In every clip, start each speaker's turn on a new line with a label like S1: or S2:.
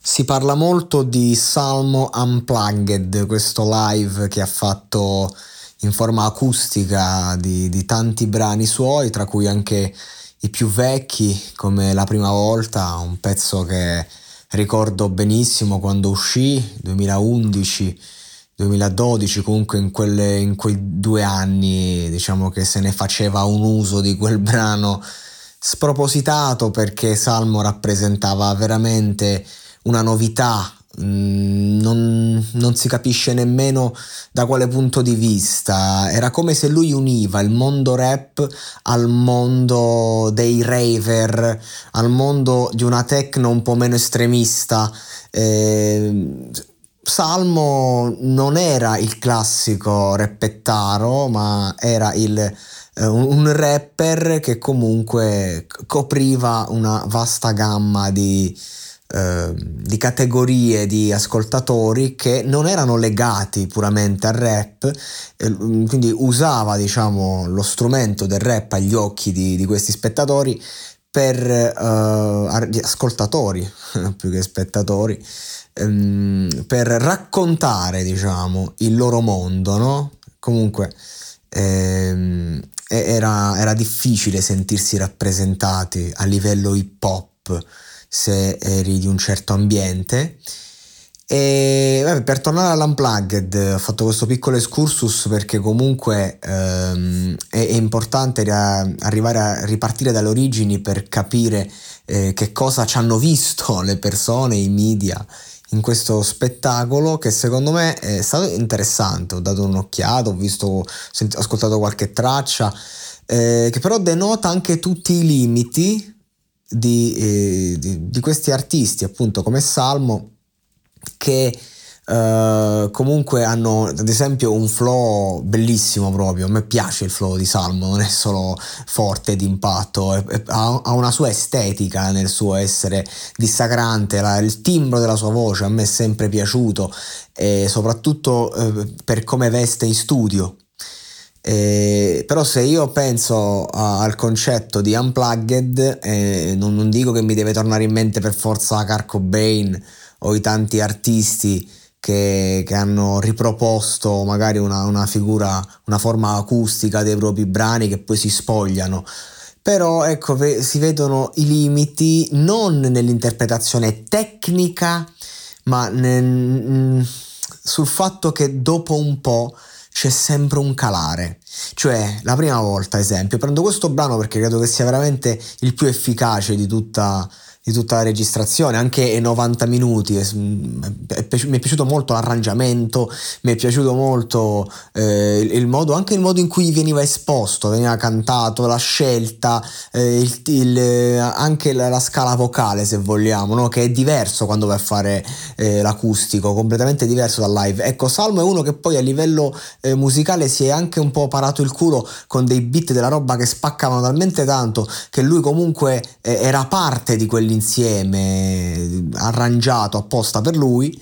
S1: Si parla molto di Salmo Unplugged, questo live che ha fatto in forma acustica di, di, tanti brani suoi, tra cui anche i più vecchi, come La prima volta, un pezzo che ricordo benissimo quando uscì, 2011. 2012 comunque in, quelle, in quei due anni diciamo che se ne faceva un uso di quel brano spropositato perché Salmo rappresentava veramente una novità, mm, non, non, si capisce nemmeno da quale punto di vista. Era come se lui univa il mondo rap al mondo dei raver, al mondo di una techno un po' meno estremista. Eh, Salmo non era il classico reppettaro, ma era il, eh, un rapper che comunque copriva una vasta gamma di, Ehm, di categorie di ascoltatori che non erano legati puramente al rap, mm, quindi usava diciamo, lo strumento del rap agli occhi di, di questi spettatori per uh, ascoltatori più che spettatori um, per raccontare diciamo il loro mondo no? comunque ehm, era, era difficile sentirsi rappresentati a livello hip hop se eri di un certo ambiente. E vabbè, per tornare all'unplugged ho fatto questo piccolo excursus perché comunque ehm, è, è, importante ria- arrivare a ripartire dalle origini per capire eh, che cosa ci hanno visto le persone, i media in questo spettacolo che secondo me è stato interessante, ho dato un'occhiata, ho visto, ho ascoltato qualche traccia eh, che però denota anche tutti i limiti di, eh, di, di questi artisti, appunto come Salmo, che Uh, comunque hanno ad esempio un flow bellissimo proprio. A me piace il flow di Salmo non è solo forte d'impatto è, è, ha, una sua estetica nel suo essere dissacrante la, il timbro della sua voce a me è sempre piaciuto e soprattutto uh, per come veste in studio eh, però se io penso a, al concetto di unplugged, eh, non, non, dico che mi deve tornare in mente per forza Kurt Cobain o i tanti artisti che, che hanno riproposto magari una, una, figura, una forma acustica dei propri brani che poi si spogliano. Però ecco, si vedono i limiti non nell'interpretazione tecnica, ma nel, sul fatto che dopo un po' c'è sempre un calare. Cioè, la prima volta, esempio, prendo questo brano perché credo che sia veramente il più efficace di tutta di tutta la registrazione, anche i 90 minuti. Mm, mi è piaciuto molto l'arrangiamento, mi è piaciuto molto eh, il, modo, anche il modo in cui veniva esposto, veniva cantato, la scelta, eh, il, il, anche la, la, scala vocale, se vogliamo, no? che è diverso quando vai a fare eh, l'acustico, completamente diverso dal live. Ecco, Salmo è uno che poi a livello eh, musicale si è anche un po' parato il culo con dei beat della roba che spaccavano talmente tanto che lui comunque eh, era parte di quell'interno insieme arrangiato apposta per lui.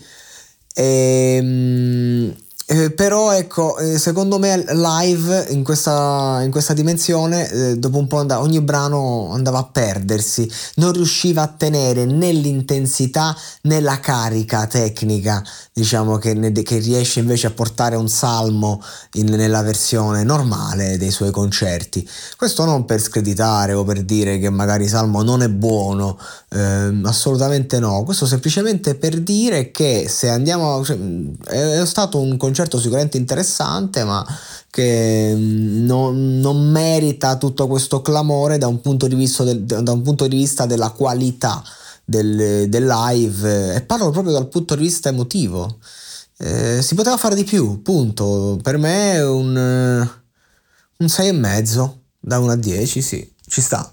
S1: E, ehm, eh, però ecco, eh, secondo me live in questa, in questa dimensione, eh, dopo un po' andava, ogni brano andava a perdersi, non riusciva a tenere né l'intensità né la carica tecnica, diciamo che, ne, che riesce invece a portare un salmo in, nella versione normale dei suoi concerti. Questo non per screditare o per dire che magari Salmo non è buono, ehm, assolutamente no, questo semplicemente per dire che se andiamo, cioè, è stato un concerto concerto sicuramente interessante, ma che mm, non, non merita tutto questo clamore da un punto di vista, del, un punto di vista della qualità del, del, live e parlo proprio dal punto di vista emotivo. Eh, si poteva fare di più, punto. Per me un, un 6,5 da 1 a 10, sì, ci sta.